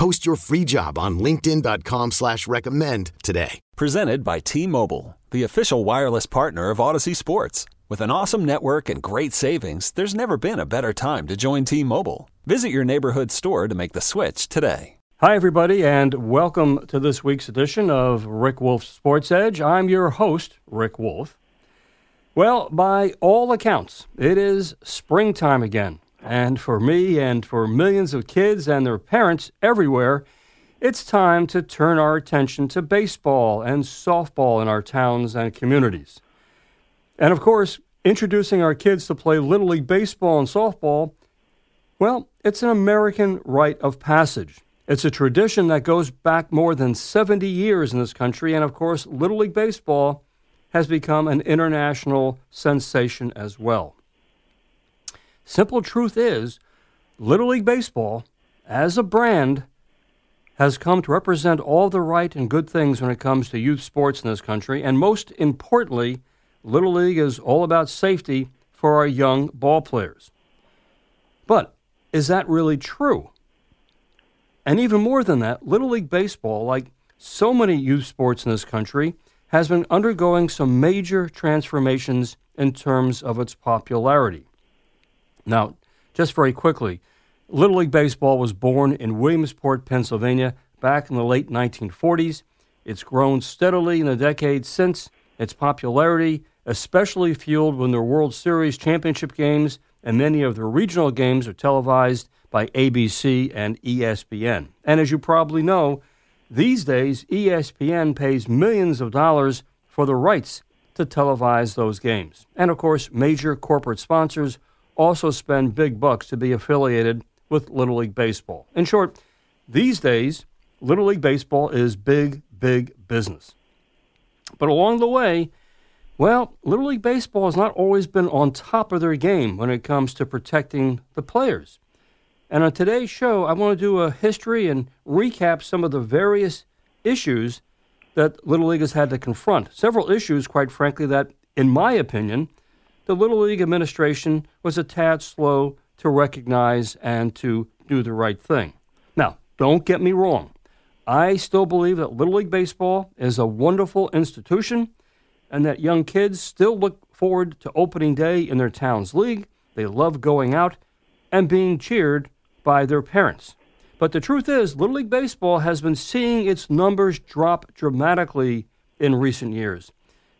Post your free job on LinkedIn.com slash recommend today. Presented by T Mobile, the official wireless partner of Audacy Sports. With an awesome network and great savings, there's never been a better time to join T Mobile. Visit your neighborhood store to make the switch today. Hi, everybody, and welcome to this week's edition of Rick Wolff's Sports Edge. I'm your host, Rick Wolff. Well, by all accounts, it is springtime again. And for me and for millions of kids and their parents everywhere, it's time to turn our attention to baseball and softball in our towns and communities. And of course, introducing our kids to play Little League Baseball and softball, well, it's an American rite of passage. It's a tradition that goes back more than 70 years in this country, and of course, Little League Baseball has become an international sensation as well. Simple truth is, Little League Baseball, as a brand, has come to represent all the right and good things when it comes to youth sports in this country. And most importantly, Little League is all about safety for our young ball players. But is that really true? And even more than that, Little League Baseball, like so many youth sports in this country, has been undergoing some major transformations in terms of its popularity. Now, just very quickly, Little League Baseball was born in Williamsport, Pennsylvania, back in the late 1940s. It's grown steadily in the decades since. Its popularity, especially fueled when their World Series championship games and many of their regional games are televised by ABC and ESPN. And as you probably know, these days ESPN pays millions of dollars for the rights to televise those games. And of course, major corporate sponsors also spend big bucks to be affiliated with Little League Baseball. In short, these days, Little League Baseball is big, big business. But along the way, well, Little League Baseball has not always been on top of their game when it comes to protecting the players. And on today's show, I want to do a history and recap some of the various issues that Little League has had to confront. Several issues, quite frankly, that, in my opinion, the Little League administration was a tad slow to recognize and to do the right thing. Now, don't get me wrong. I still believe that Little League Baseball is a wonderful institution and that young kids still look forward to opening day in their town's league. They love going out and being cheered by their parents. But the truth is, Little League Baseball has been seeing its numbers drop dramatically in recent years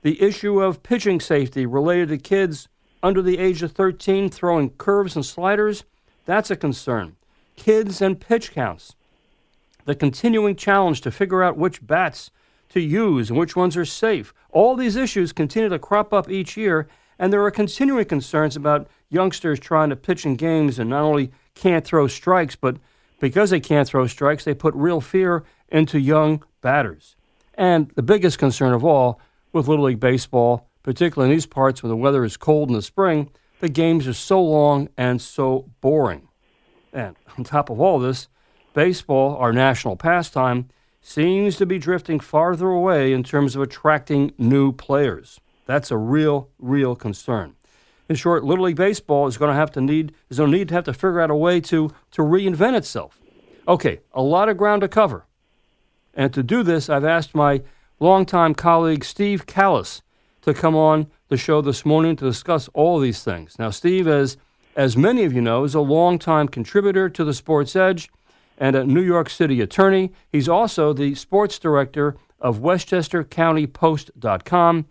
the issue of pitching safety related to kids under the age of 13 throwing curves and sliders, that's a concern. Kids and pitch counts. The continuing challenge to figure out which bats to use and which ones are safe. All these issues continue to crop up each year, and there are continuing concerns about youngsters trying to pitch in games and not only can't throw strikes, but because they can't throw strikes, they put real fear into young batters. And the biggest concern of all with Little League Baseball, particularly in these parts where the weather is cold in the spring, the games are so long and so boring. And on top of all this, baseball, our national pastime, seems to be drifting farther away in terms of attracting new players. That's a real, real concern. In short, Little League Baseball is going to have to need is going to need to have to figure out a way to to reinvent itself. Okay, a lot of ground to cover. And to do this, I've asked my longtime colleague Steve Kallas to come on the show this morning to discuss all these things. Now, Steve, as, as many of you know, is a longtime contributor to the Sports Edge and a New York City attorney. He's also the sports director of WestchesterCountyPost.com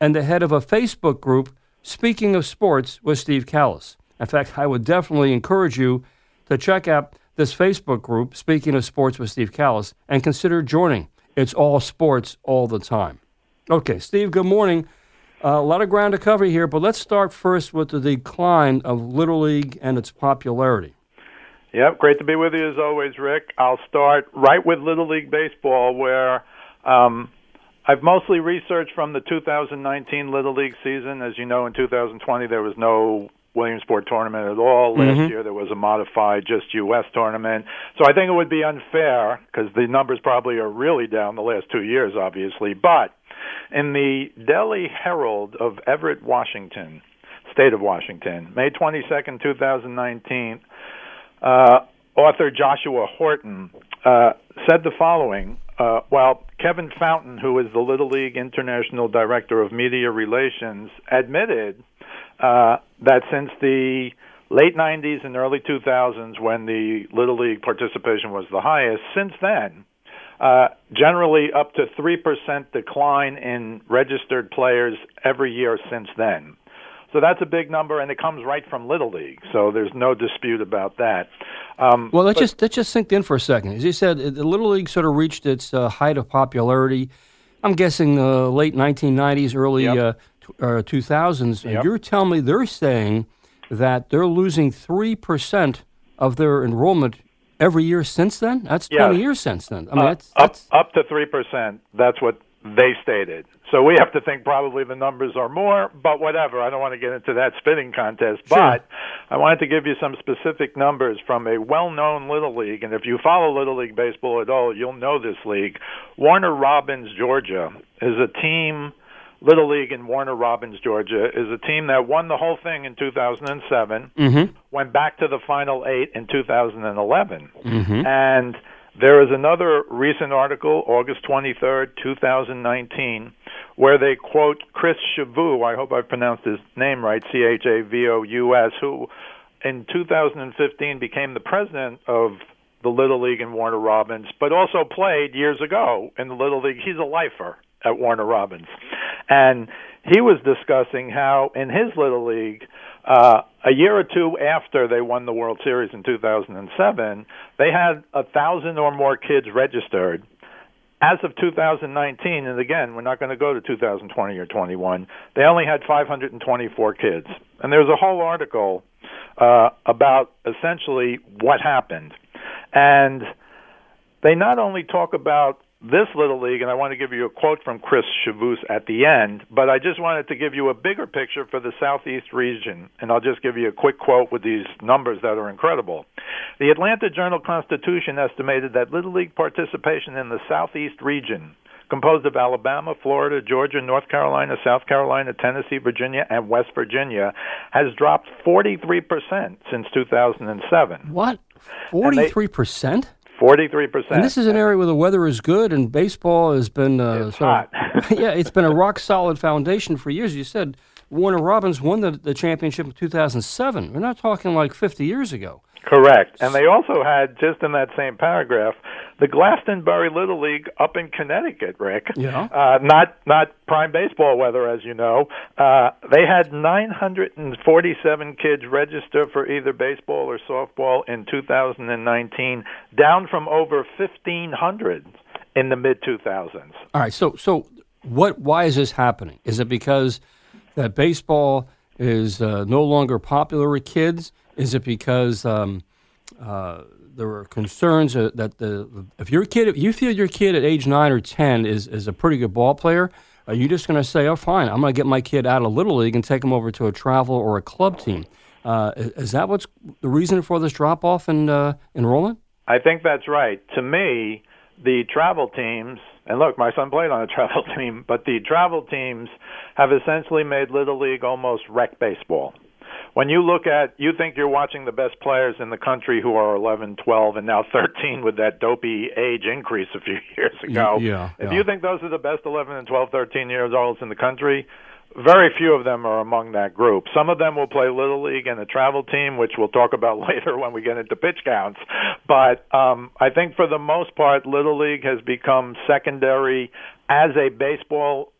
and the head of a Facebook group, Speaking of Sports with Steve Kallas. In fact, I would definitely encourage you to check out this Facebook group, Speaking of Sports with Steve Kallas, and consider joining. It's all sports all the time. Okay, Steve, good morning. Uh, a lot of ground to cover here, but let's start first with the decline of Little League and its popularity. Yep, great to be with you as always, Rick. I'll start right with Little League Baseball, where um, I've mostly researched from the 2019 Little League season. As you know, in 2020 there was no Williamsport tournament at all. Last Mhm. year there was a modified just U.S. tournament. So I think it would be unfair because the numbers probably are really down the last two years, obviously. But in the Daily Herald of Everett, Washington, state of Washington, May 22nd, 2019, uh, author Joshua Horton uh, said the following. Uh, while Kevin Fountain, who is the Little League International Director of Media Relations, admitted uh, that since the late 90s and early 2000s, when the Little League participation was the highest, since then, uh, generally up to 3% decline in registered players every year since then. So that's a big number, and it comes right from Little League. So there's no dispute about that. Um, Well, let's but- just let's just sink in for a second. As you said, the Little League sort of reached its uh, height of popularity. I'm guessing the late 1990s, early Yep. Uh, uh, 2000s. And Yep. You're telling me they're saying that they're losing three percent of their enrollment every year since then. That's 20 Yes. years since then. I mean, Uh, that's, up that's up to three percent. That's what they stated. So we have to think probably the numbers are more, but whatever. I don't want to get into that spitting contest. Sure. But I wanted to give you some specific numbers from a well-known little league, and if you follow little league baseball at all, you'll know this league. Warner Robins, Georgia, is a team. Little League in Warner Robins, Georgia, is a team that won the whole thing in 2007 Mhm. went back to the final eight in 2011. Mhm. And there is another recent article, August 23rd, 2019, where they quote Chris Chavous, I hope I pronounced his name right, C H A V O U S, who in 2015 became the president of the Little League in Warner Robins, but also played years ago in the Little League. He's a lifer at Warner Robins. And he was discussing how in his Little League, uh, a year or two after they won the World Series in 2007, they had a thousand or more kids registered. As of 2019, and again, we're not going to go to 2020 or 21, they only had 524 kids. And there's a whole article uh, about essentially what happened. And they not only talk about this little league, and I want to give you a quote from Chris Chavous at the end, but I just wanted to give you a bigger picture for the Southeast region, and I'll just give you a quick quote with these numbers that are incredible. The Atlanta Journal Constitution estimated that Little League participation in the Southeast region, composed of Alabama, Florida, Georgia, North Carolina, South Carolina, Tennessee, Virginia, and West Virginia, has dropped 43% since 2007. what? And they- 43%? 43%. And this is an area where the weather is good and baseball has been uh, It's sort of- hot. yeah, it's been a rock solid foundation for years. You said Warner Robins won the, the championship in 2007. We're not talking like 50 years ago. Correct. And they also had, just in that same paragraph, the Glastonbury Little League up in Connecticut, Rick. Yeah. Uh, not not prime baseball weather, as you know. Uh, they had 947 kids register for either baseball or softball in 2019, down from over 1,500 in the mid 2000s. All right, so so what? Why is this happening? Is it because that baseball is uh, no longer popular with kids? Is it because um, uh, there are concerns uh, that the if your kid, if you feel your kid at age nine or ten is is a pretty good ball player, are you just going to say, "Oh, fine, I'm going to get my kid out of little league and take him over to a travel or a club team"? Uh, is, that what's the reason for this drop off in uh, enrollment? I think that's right. To me, the travel teams, and look, my son played on a travel team, but the travel teams have essentially made Little League almost rec baseball. When you look at, you think you're watching the best players in the country who are 11, 12, and now 13 with that dopey age increase a few years ago. yeah, If yeah. you think those are the best 11 and 12, 13 years olds in the country, very few of them are among that group. Some of them will play little league and a travel team, which we'll talk about later when we get into pitch counts. But um, I think for the most part, little league has become secondary as a baseball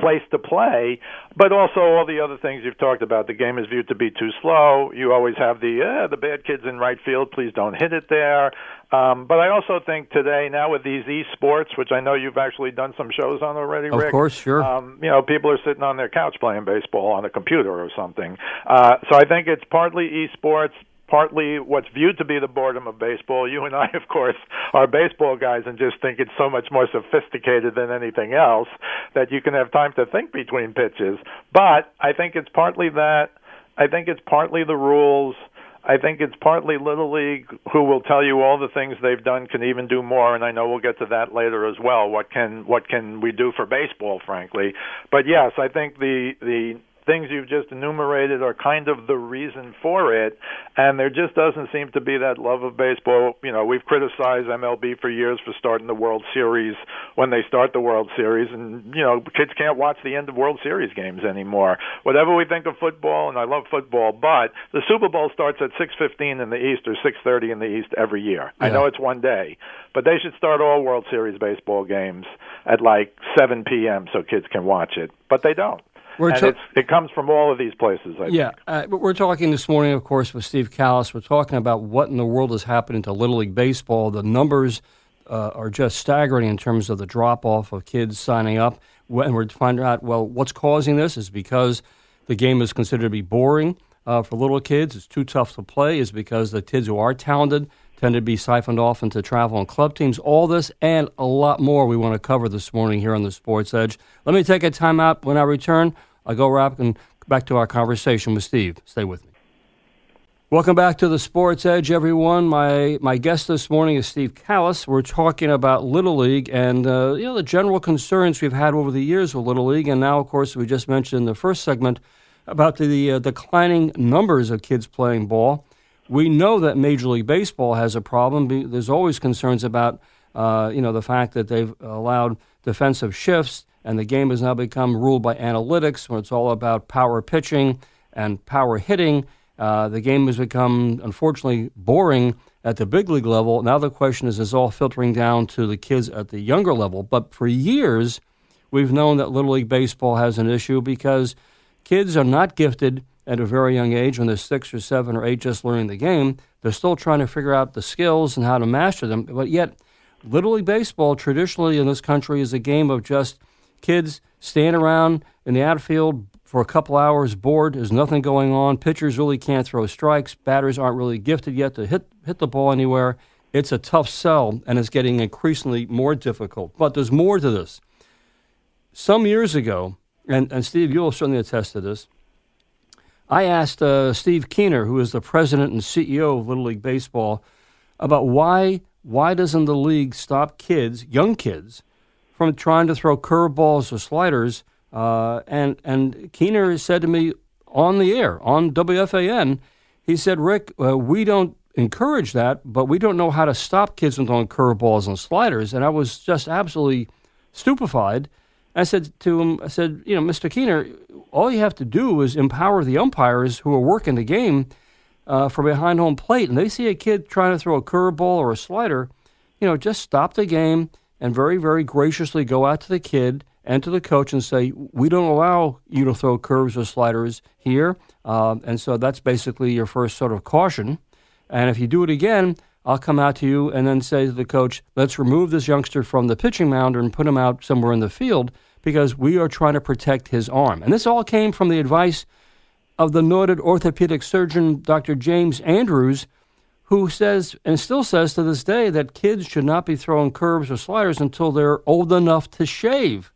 place to play, but also all the other things you've talked about. The game is viewed to be too slow. You always have the uh, the bad kids in right field. Please don't hit it there. Um, but I also think today, now with these esports, which I know you've actually done some shows on already, Of course, sure. Um, you know, people are sitting on their couch playing baseball on a computer or something. Uh, so I think it's partly esports, partly what's viewed to be the boredom of baseball. You and I, of course, are baseball guys and just think it's so much more sophisticated than anything else that you can have time to think between pitches. But I think it's partly that. I think it's partly the rules. I think it's partly Little League who will tell you all the things they've done can even do more, and I know we'll get to that later as well. What can what can we do for baseball, frankly? But yes, I think the the things you've just enumerated are kind of the reason for it, and there just doesn't seem to be that love of baseball. You know, we've criticized MLB for years for starting the World Series when they start the World Series, and you know, kids can't watch the end of World Series games anymore. Whatever we think of football, and I love football, but the Super Bowl starts at 6:15 in the East or 6:30 in the East every year. Yeah. I know it's one day, but they should start all World Series baseball games at like 7 p.m. so kids can watch it, but they don't. We're and ta- it comes from all of these places. I yeah, uh, we're talking this morning, of course, with Steve Kallas. We're talking about what in the world is happening to Little League Baseball. The numbers uh, are just staggering in terms of the drop off of kids signing up. And we're finding out, well, what's causing this is because the game is considered to be boring uh, for little kids. It's too tough to play, is because the kids who are talented tend to be siphoned off into travel and club teams. All this and a lot more we want to cover this morning here on the Sports Edge. Let me take a time out when I return. I go wrap and back to our conversation with Steve. Stay with me. Welcome back to the Sports Edge, everyone. My my guest this morning is Steve Kallas. We're talking about Little League and uh, you know the general concerns we've had over the years with Little League, and now, of course, we just mentioned in the first segment about the uh, declining numbers of kids playing ball. We know that Major League Baseball has a problem. There's always concerns about uh, you know the fact that they've allowed defensive shifts and the game has now become ruled by analytics when it's all about power pitching and power hitting. Uh, the game has become, unfortunately, boring at the big league level. Now the question is, is all filtering down to the kids at the younger level? But for years, we've known that Little League Baseball has an issue because kids are not gifted at a very young age when they're six or seven or eight just learning the game. They're still trying to figure out the skills and how to master them. But yet, Little League Baseball traditionally in this country is a game of just kids stand around in the outfield for a couple hours bored. There's nothing going on. Pitchers really can't throw strikes. Batters aren't really gifted yet to hit hit the ball anywhere. It's a tough sell, and it's getting increasingly more difficult. But there's more to this. Some years ago, and, and Steve, you'll certainly attest to this. I asked uh, Steve Keener, who is the president and CEO of Little League Baseball, about why why doesn't the league stop kids, young kids, from trying to throw curveballs or sliders. Uh, and and Keener said to me on the air on WFAN, he said, "Rick, uh, we don't encourage that, but we don't know how to stop kids from throwing curveballs and sliders." And I was just absolutely stupefied. I said to him, "I said, you know, Mr. Keener, all you have to do is empower the umpires who are working the game." Uh, from behind home plate, and they see a kid trying to throw a curveball or a slider, you know, just stop the game, and very, very graciously go out to the kid and to the coach and say, We don't allow you to throw curves or sliders here. Um, and so that's basically your first sort of caution. And if you do it again, I'll come out to you and then say to the coach, Let's remove this youngster from the pitching mound and put him out somewhere in the field because we are trying to protect his arm. And this all came from the advice of the noted orthopedic surgeon, Dr. James Andrews who says and still says to this day that kids should not be throwing curves or sliders until they're old enough to shave.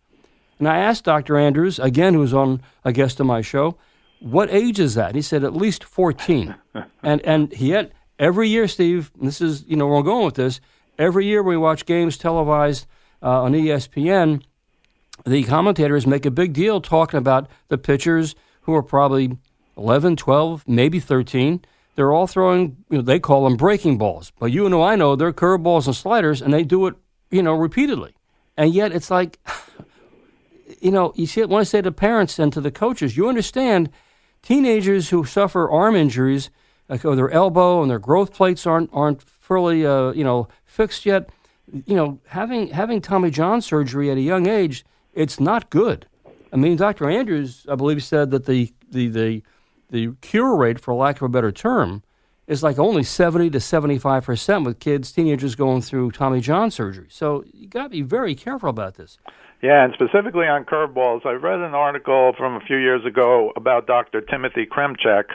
And I asked Dr. Andrews, again, who's on a guest on my show, what age is that? He said at least 14. and and he had every year, Steve, this is, you know, where I'm going with this, every year we watch games televised uh, on ESPN, the commentators make a big deal talking about the pitchers who are probably 11, 12, maybe 13 they're all throwing, you know, they call them breaking balls. But you know, I know they're curveballs and sliders, and they do it, you know, repeatedly. And yet it's like, you know, you see, when to say to parents and to the coaches, you understand teenagers who suffer arm injuries, like or their elbow and their growth plates aren't aren't fully, uh, you know, fixed yet. You know, having having Tommy John surgery at a young age, it's not good. I mean, Dr. Andrews, I believe, said that the the the the cure rate, for lack of a better term, is like only 70 to 75 percent with kids, teenagers going through Tommy John surgery. So you got to be very careful about this. Yeah, and specifically on curveballs, I read an article from a few years ago about Dr. Timothy Kremchek,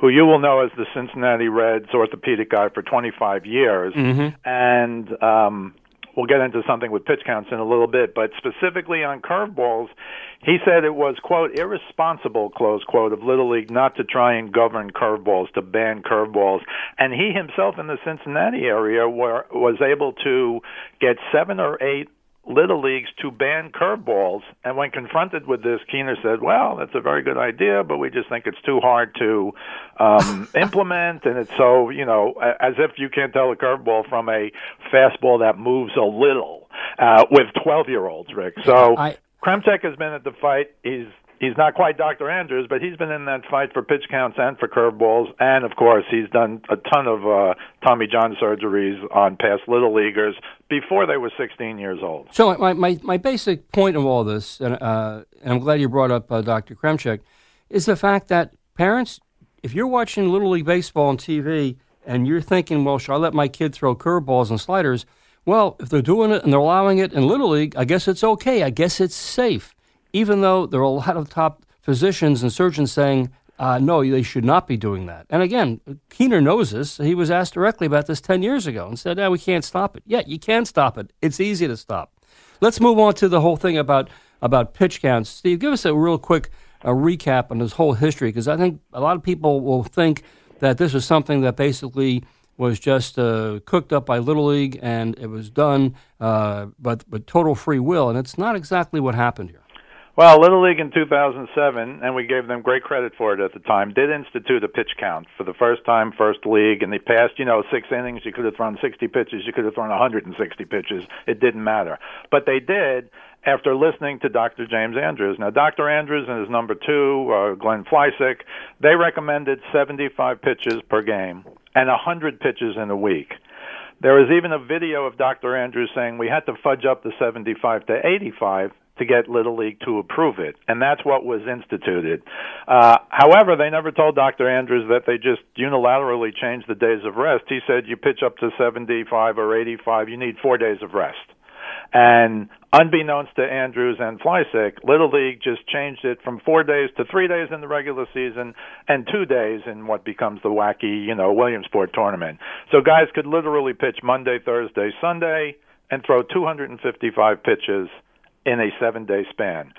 who you will know as the Cincinnati Reds orthopedic guy for 25 years, Mm-hmm. and um, we'll get into something with pitch counts in a little bit. But specifically on curveballs, he said it was quote irresponsible close quote of Little League not to try and govern curveballs, to ban curveballs, and he himself in the Cincinnati area were, was able to get seven or eight little leagues to ban curveballs. And when confronted with this, Keener said, "Well, that's a very good idea, but we just think it's too hard to um, implement, and it's so you know as if you can't tell a curveball from a fastball that moves a little uh, with twelve-year-olds, Rick." So I- Kremchek has been at the fight. He's He's not quite Dr. Andrews, but he's been in that fight for pitch counts and for curveballs, and of course he's done a ton of uh, Tommy John surgeries on past little leaguers before they were 16 years old. So my, my, my basic point of all this, and, uh, and I'm glad you brought up uh, Dr. Kremchek, is the fact that parents, if you're watching Little League Baseball on TV and you're thinking, well, should I let my kid throw curveballs and sliders? Well, if they're doing it and they're allowing it in Little League, I guess it's okay. I guess it's safe. Even though there are a lot of top physicians and surgeons saying, uh, no, they should not be doing that. And again, Keener knows this. He was asked directly about this 10 years ago and said, yeah, we can't stop it. Yeah, you can stop it. It's easy to stop. Let's move on to the whole thing about, about pitch counts. Steve, give us a real quick uh, recap on this whole history because I think a lot of people will think that this was something that basically was just uh, cooked up by Little League and it was done, uh, but, but total free will. And it's not exactly what happened here. Well, Little League in 2007, and we gave them great credit for it at the time, did institute a pitch count for the first time, first league. In the past, you know, six innings, you could have thrown 60 pitches, you could have thrown 160 pitches. It didn't matter. But they did after listening to Dr. James Andrews. Now, Dr. Andrews and his number two, uh, Glenn Fleisig, they recommended 75 pitches per game and 100 pitches in a week. There was even a video of Dr. Andrews saying we had to fudge up the 75 to 85 to get Little League to approve it, and that's what was instituted. Uh, however, they never told Dr. Andrews that they just unilaterally changed the days of rest. He said you pitch up to 75 or 85, you need four days of rest. And unbeknownst to Andrews and Fleisig, Little League just changed it from four days to three days in the regular season and two days in what becomes the wacky, you know, Williamsport tournament. So guys could literally pitch Monday, Thursday, Sunday, and throw 255 pitches in a seven day span.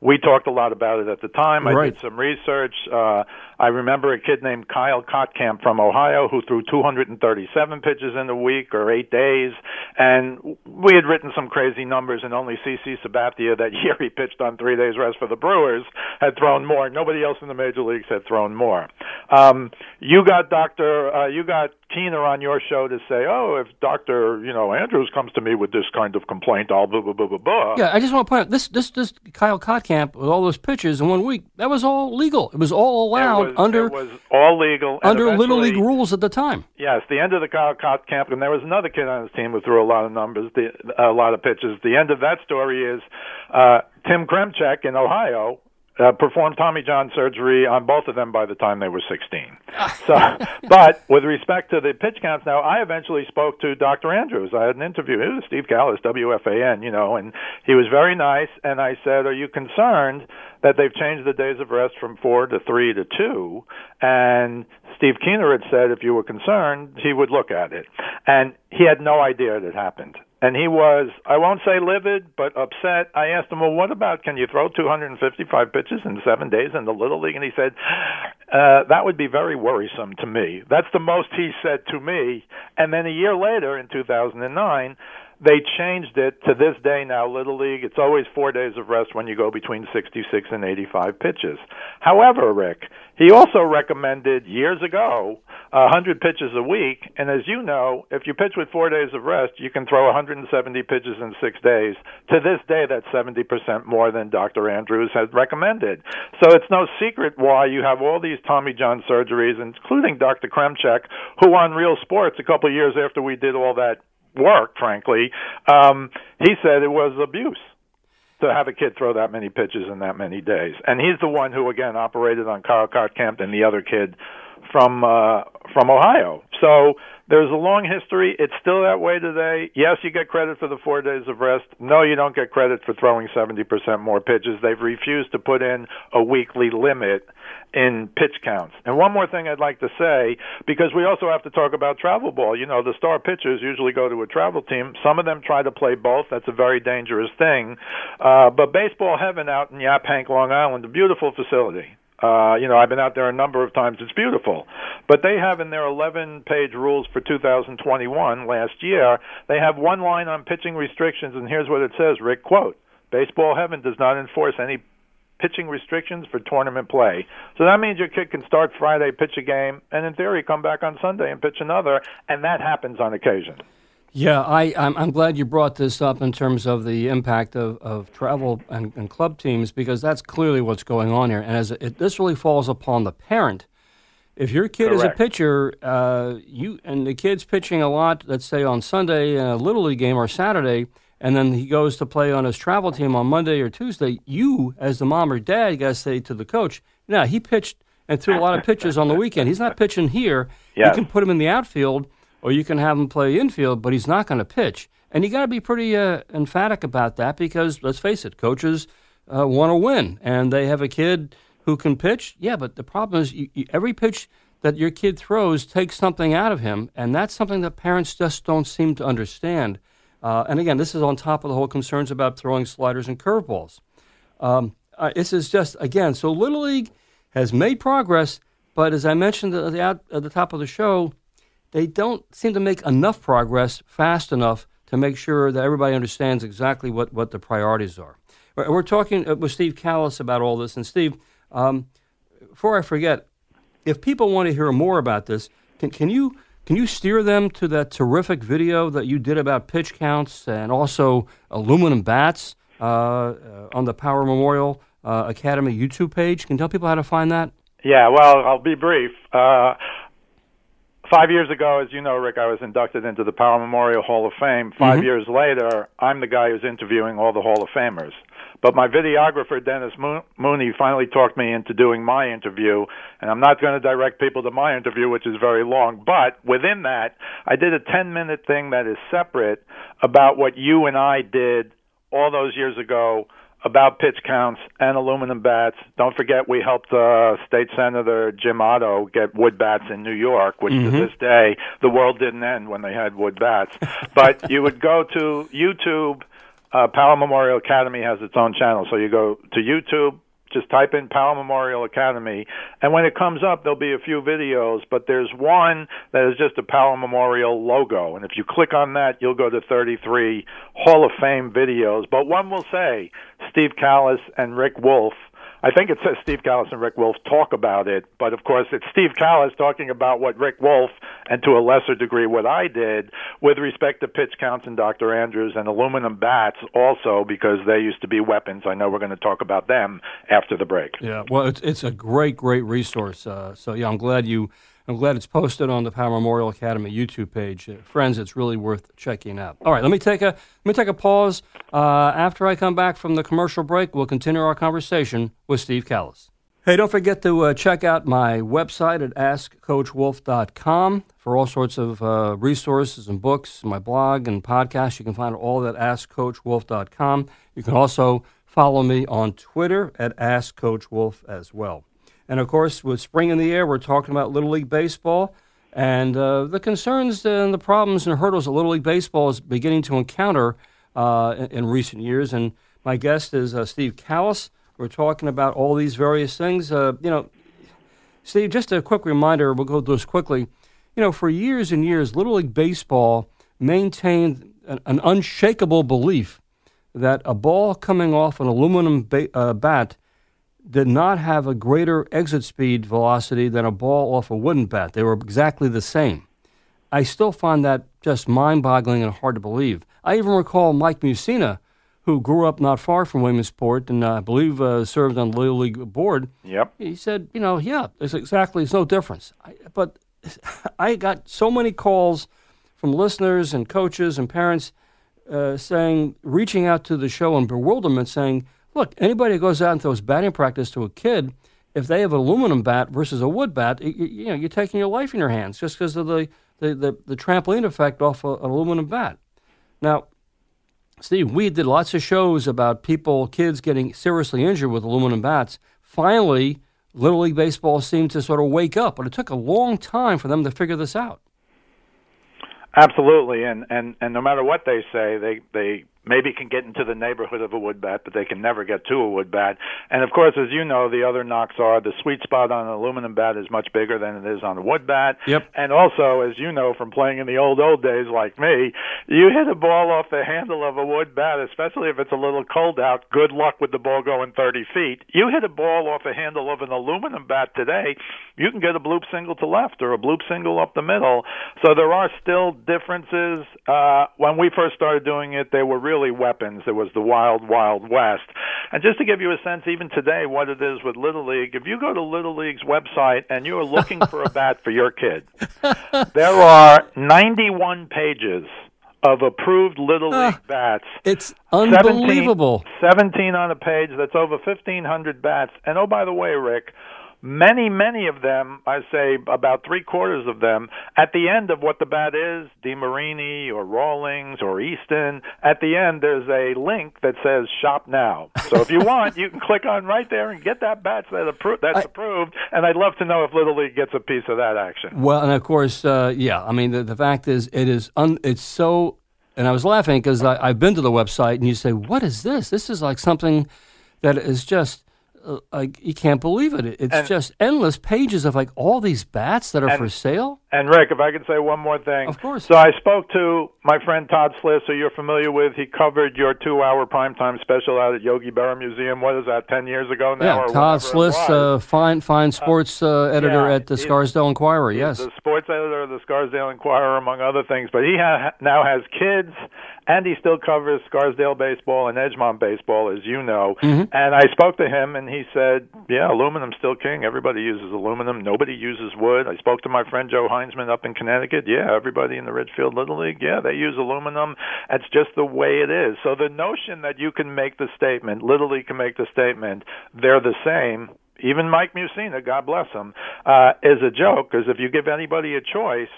We talked a lot about it at the time. I Right. did some research. Uh, I remember a kid named Kyle Kotkamp from Ohio who threw 237 pitches in a week or eight days. And we had written some crazy numbers, and only CC Sabathia that year he pitched on three days rest for the Brewers had thrown more. Nobody else in the major leagues had thrown more. Um, you got Doctor, uh, you got Keener on your show to say, oh, if Doctor, you know, Andrews comes to me with this kind of complaint, I'll blah blah blah blah blah. Yeah, I just want to point out this this this Kyle Kotkamp with all those pitches in one week. That was all legal. It was all allowed was, under was all legal under Little League rules at the time. Yes, the end of the Kyle Cott and there was another kid on his team who threw a lot of numbers, the, a lot of pitches. The end of that story is uh, Tim Kremchek in Ohio uh, performed Tommy John surgery on both of them by the time they were 16. so, but with respect to the pitch counts, now I eventually spoke to Dr. Andrews. I had an interview. It was Steve Kallas, WFAN, you know, and he was very nice. And I said, "Are you concerned that they've changed the days of rest from four to three to two?" And Steve Keener had said, if you were concerned, he would look at it. And he had no idea it had happened. And he was, I won't say livid, but upset. I asked him, well, what about can you throw 255 pitches in seven days in the Little League? And he said, uh, that would be very worrisome to me. That's the most he said to me. And then a year later, in 2009, they changed it to this day now little league it's always 4 days of rest when you go between 66 and 85 pitches however rick he also recommended years ago 100 pitches a week and as you know if you pitch with 4 days of rest you can throw 170 pitches in 6 days to this day that's 70% more than Dr. Andrews has recommended so it's no secret why you have all these Tommy John surgeries including Dr. Kremchek who on Real Sports a couple years after we did all that work, frankly, um, he said it was abuse to have a kid throw that many pitches in that many days. And he's the one who, again, operated on Kyle Kotkamp and the other kid from uh, from Ohio. So There's a long history. It's still that way today. Yes, you get credit for the four days of rest. No, you don't get credit for throwing 70% more pitches. They've refused to put in a weekly limit in pitch counts. And one more thing I'd like to say, because we also have to talk about travel ball. You know, the star pitchers usually go to a travel team. Some of them try to play both. That's a very dangerous thing. Uh, but baseball heaven out in Yaphank, Long Island, a beautiful facility. Uh, you know, I've been out there a number of times. It's beautiful. But they have in their 11 page rules for 2021 last year, they have one line on pitching restrictions, and here's what it says Rick, quote, Baseball Heaven does not enforce any pitching restrictions for tournament play. So that means your kid can start Friday, pitch a game, and in theory come back on Sunday and pitch another, and that happens on occasion. Yeah, I, I'm, I'm glad you brought this up in terms of the impact of, of travel and, and club teams because that's clearly what's going on here. And as it, this really falls upon the parent. If your kid Correct. is a pitcher, uh, you and the kid's pitching a lot, let's say on Sunday in a little league game or Saturday, and then he goes to play on his travel team on Monday or Tuesday, you as the mom or dad got to say to the coach, "No, he pitched and threw a lot of pitches on the weekend. He's not pitching here. Yes. You can put him in the outfield." Or you can have him play infield, but he's not going to pitch. And you got to be pretty uh, emphatic about that because let's face it, coaches uh, want to win, and they have a kid who can pitch. Yeah, but the problem is you, you, every pitch that your kid throws takes something out of him, and that's something that parents just don't seem to understand. Uh, and again, this is on top of the whole concerns about throwing sliders and curveballs. Um, uh, this is just again, so Little League has made progress, but as I mentioned at the, at the top of the show, they don't seem to make enough progress fast enough to make sure that everybody understands exactly what, what the priorities are. We're talking uh, with Steve Kallas about all this. And, Steve, um, before I forget, if people want to hear more about this, can, can, you, can you steer them to that terrific video that you did about pitch counts and also aluminum bats uh, uh, on the Power Memorial uh, Academy YouTube page? Can you tell people how to find that? Yeah, well, I'll be brief. Uh, Five years ago, as you know, Rick, I was inducted into the Power Memorial Hall of Fame. 5 Mm-hmm. years later, I'm the guy who's interviewing all the Hall of Famers. But my videographer, Dennis Mo- Mooney, finally talked me into doing my interview. And I'm not going to direct people to my interview, which is very long. But within that, I did a 10 minute thing that is separate about what you and I did all those years ago about pitch counts and aluminum bats. Don't forget we helped uh, State Senator Jim Oddo get wood bats in New York, which to this day the world didn't end when they had wood bats. but you would go to YouTube. Uh, Power Memorial Academy has its own channel, so you go to YouTube. Just type in Power Memorial Academy, and when it comes up, there'll be a few videos. But there's one that is just a Power Memorial logo, and if you click on that, you'll go to 33 Hall of Fame videos. But one will say Steve Kallas and Rick Wolff. I think it says Steve Kallas and Rick Wolff talk about it, but of course it's Steve Kallas talking about what Rick Wolff and to a lesser degree what I did with respect to pitch counts and Dr. Andrews and aluminum bats also because they used to be weapons. I know we're going to talk about them after the break. Yeah, well, it's it's a great, great resource. Uh, so yeah, I'm glad you, I'm glad it's posted on the Power Memorial Academy YouTube page, uh, friends. It's really worth checking out. All right, let me take a let me take a pause. Uh, after I come back from the commercial break, we'll continue our conversation with Steve Kallas. Hey, don't forget to uh, check out my website at AskCoachWolff.com for all sorts of uh, resources and books, my blog and podcast. You can find all that at AskCoachWolff.com. You can also follow me on Twitter at AskCoachWolff as well. And of course, with spring in the air, we're talking about Little League Baseball and uh, the concerns and the problems and hurdles that Little League Baseball is beginning to encounter uh, in, in recent years. And my guest is uh, Steve Kallas. We're talking about all these various things. Uh, you know, Steve, just a quick reminder, we'll go through this quickly. You know, for years and years, Little League Baseball maintained an, an unshakable belief that a ball coming off an aluminum ba- uh, bat did not have a greater exit speed velocity than a ball off a wooden bat. They were exactly the same. I still find that just mind boggling and hard to believe. I even recall Mike Mussina, who grew up not far from Williamsport and uh, I believe uh, served on the Little League board. Yep. He said, you know, yeah, it's exactly, it's no difference. I, but I got so many calls from listeners and coaches and parents uh, saying, reaching out to the show in bewilderment, saying, look, anybody who goes out and throws batting practice to a kid, if they have an aluminum bat versus a wood bat, you, you know, you're taking your life in your hands just because of the the, the, the trampoline effect off a, an aluminum bat. Now, Steve, we did lots of shows about people, kids getting seriously injured with aluminum bats. Finally, Little League Baseball seemed to sort of wake up, but it took a long time for them to figure this out. Absolutely, and and and no matter what they say, they they maybe can get into the neighborhood of a wood bat, but they can never get to a wood bat. And of course, as you know, the other knocks are the sweet spot on an aluminum bat is much bigger than it is on a wood bat. Yep. And also, as you know from playing in the old old days like me, you hit a ball off the handle of a wood bat, especially if it's a little cold out. Good luck with the ball going 30 feet. You hit a ball off the handle of an aluminum bat today, you can get a bloop single to left or a bloop single up the middle. So there are still differences. Uh, when we first started doing it, they were really really weapons. It was the wild, wild west. And just to give you a sense, even today, what it is with Little League, if you go to Little League's website and you are looking for a bat for your kid, there are 91 pages of approved Little ah, League bats. It's unbelievable. 17, 17 on a page. That's over 1,500 bats. And oh, by the way, Rick, many, many of them, I say about three quarters of them, at the end of what the bat is, DeMarini or Rawlings or Easton, at the end there's a link that says shop now. So if you want, you can click on right there and get that bat that appro- that's I, approved. And I'd love to know if Little League gets a piece of that action. Well, and of course, uh, yeah, I mean, the, the fact is, it is un- it's so, and I was laughing because I've been to the website and you say, what is this? This is like something that is just Uh, like you can't believe it. It's and, just endless pages of like all these bats that are and, for sale. And Rick, if I could say one more thing, of course. So I spoke to my friend Todd Sliss, who you're familiar with. He covered your two-hour primetime special out at Yogi Berra Museum. What is that? Ten years ago now. Yeah, Todd Sliss, uh, fine, fine uh, sports uh, editor yeah, at the Scarsdale Inquirer. Yes, the sports editor of the Scarsdale Inquirer, among other things. But he ha- now has kids and he still covers Scarsdale baseball and Edgemont baseball, as you know. Mm-hmm. And I spoke to him, and he said, "Yeah, aluminum's still king. Everybody uses aluminum. Nobody uses wood." I spoke to my friend Joe Heinzman up in Connecticut. Yeah, everybody in the Ridgefield Little League, yeah, they use aluminum. It's just the way it is. So the notion that you can make the statement, Little League can make the statement, they're the same. Even Mike Mussina, God bless him, uh, is a joke because if you give anybody a choice,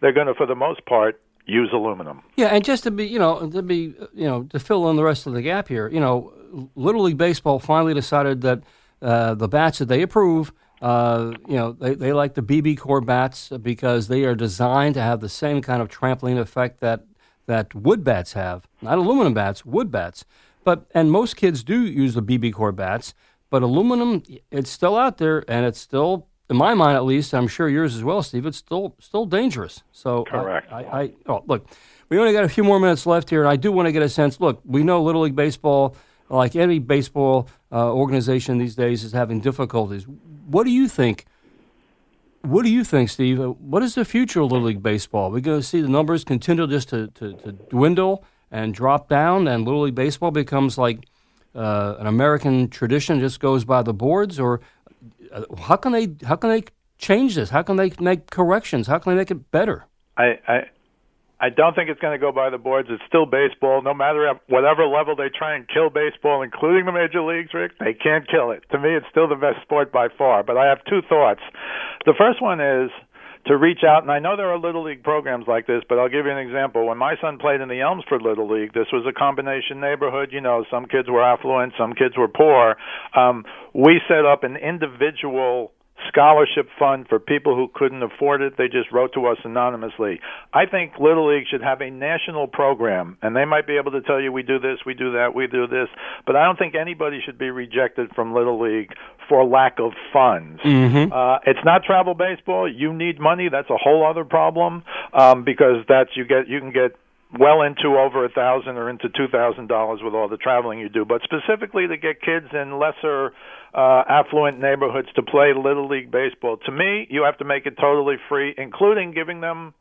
they're going to, for the most part, use aluminum. Yeah, and just to be, you know, to be, you know, to fill in the rest of the gap here, you know, Little League Baseball finally decided that uh, the bats that they approve, uh, you know, they, they like the BBCOR bats because they are designed to have the same kind of trampoline effect that that wood bats have, not aluminum bats, wood bats. But and most kids do use the BBCOR bats, but aluminum, it's still out there and it's still in my mind at least, I'm sure yours as well, Steve, it's still still dangerous. So correct. I, I, I oh look, we only got a few more minutes left here, and I do want to get a sense. Look, we know Little League baseball, like any baseball uh, organization these days, is having difficulties. What do you think? What do you think, Steve? Uh, what is the future of Little League baseball? We're going to see the numbers continue just to, to, to dwindle and drop down, and Little League baseball becomes like uh, an American tradition, just goes by the boards, or uh, how can they how can they change this? How can they make corrections? How can they make it better? I I, I don't think it's going to go by the boards. It's still baseball. No matter at whatever level they try and kill baseball, including the major leagues, Rick, they can't kill it. To me, it's still the best sport by far. But I have two thoughts. The first one is to reach out. And I know there are little league programs like this, but I'll give you an example. When my son played in the Elmsford Little League, this was a combination neighborhood. You know, some kids were affluent, some kids were poor. Um, we set up an individual scholarship fund for people who couldn't afford it. They just wrote to us anonymously. I think Little League should have a national program, and they might be able to tell you we do this, we do that, we do this, but I don't think anybody should be rejected from Little League for lack of funds. Mm-hmm. Uh, it's not travel baseball. You need money. That's a whole other problem um, because that's you get you can get well into over a thousand or into two thousand dollars with all the traveling you do. But specifically to get kids in lesser uh, affluent neighborhoods to play little league baseball, to me, you have to make it totally free, including giving them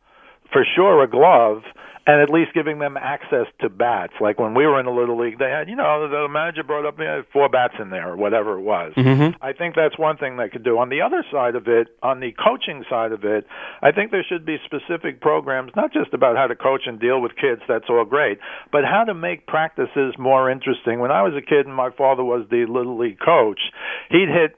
for sure a glove and at least giving them access to bats. Like when we were in the little league, they had you know the manager brought up you know, four bats in there or whatever it was. Mm-hmm. I think that's one thing they could do. On the other side of it, on the coaching side of it, I think there should be specific programs, not just about how to coach and deal with kids. That's all great, but how to make practices more interesting. When I was a kid and my father was the little league coach, he'd hit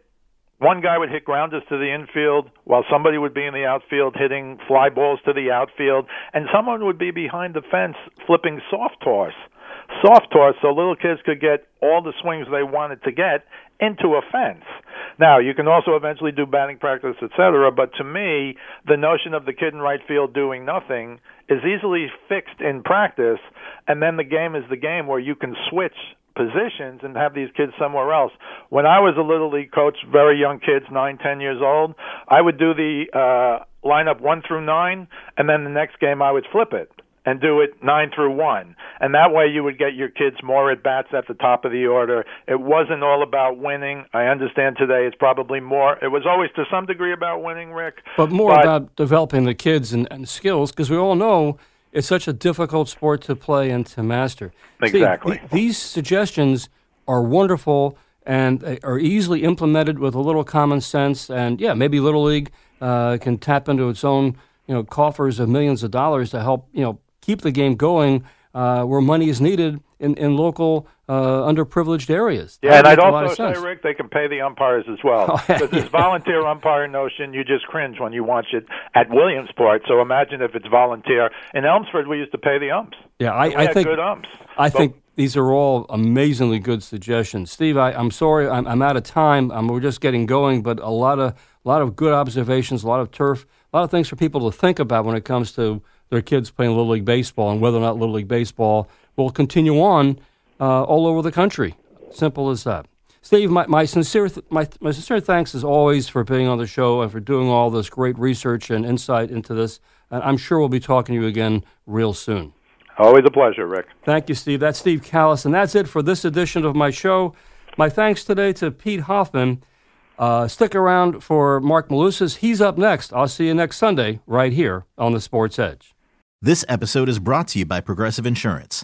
one guy would hit grounders to the infield while somebody would be in the outfield hitting fly balls to the outfield, and someone would be behind the fence flipping soft toss. Soft toss so little kids could get all the swings they wanted to get into a fence. Now, you can also eventually do batting practice, etc., but to me, the notion of the kid in right field doing nothing is easily fixed in practice, and then the game is the game where you can switch positions and have these kids somewhere else. When I was a little league coach, very young kids, nine, ten years old, I would do the uh, lineup one through nine, and then the next game I would flip it and do it nine through one. And that way you would get your kids more at bats at the top of the order. It wasn't all about winning. I understand today it's probably more, it was always to some degree about winning, Rick. But more but, about developing the kids and, and skills, because we all know it's such a difficult sport to play and to master. Exactly. Steve, these suggestions are wonderful and are easily implemented with a little common sense. And yeah, maybe Little League uh, can tap into its own you know coffers of millions of dollars to help you know keep the game going uh, where money is needed in, in local uh, underprivileged areas. Yeah, and I'd also say, Rick, they can pay the umpires as well. Oh, because this volunteer umpire notion, you just cringe when you watch it at Williamsport. So imagine if it's volunteer. In Elmsford, we used to pay the umps. Yeah, I, I think good umps. I but, think these are all amazingly good suggestions, Steve. I, am sorry, I'm, I'm, out of time. Um, we're just getting going, but a lot of a lot of good observations, a lot of turf, a lot of things for people to think about when it comes to their kids playing Little League Baseball and whether or not Little League Baseball will continue on uh, all over the country. Simple as that. Steve, my, my sincere th- my, my sincere thanks as always for being on the show and for doing all this great research and insight into this. And I'm sure we'll be talking to you again real soon. Always a pleasure, Rick. Thank you, Steve. That's Steve Kallas, and that's it for this edition of my show. My thanks today to Pete Hoffman. Uh, stick around for Mark Malusis. He's up next. I'll see you next Sunday right here on the Sports Edge. This episode is brought to you by Progressive Insurance.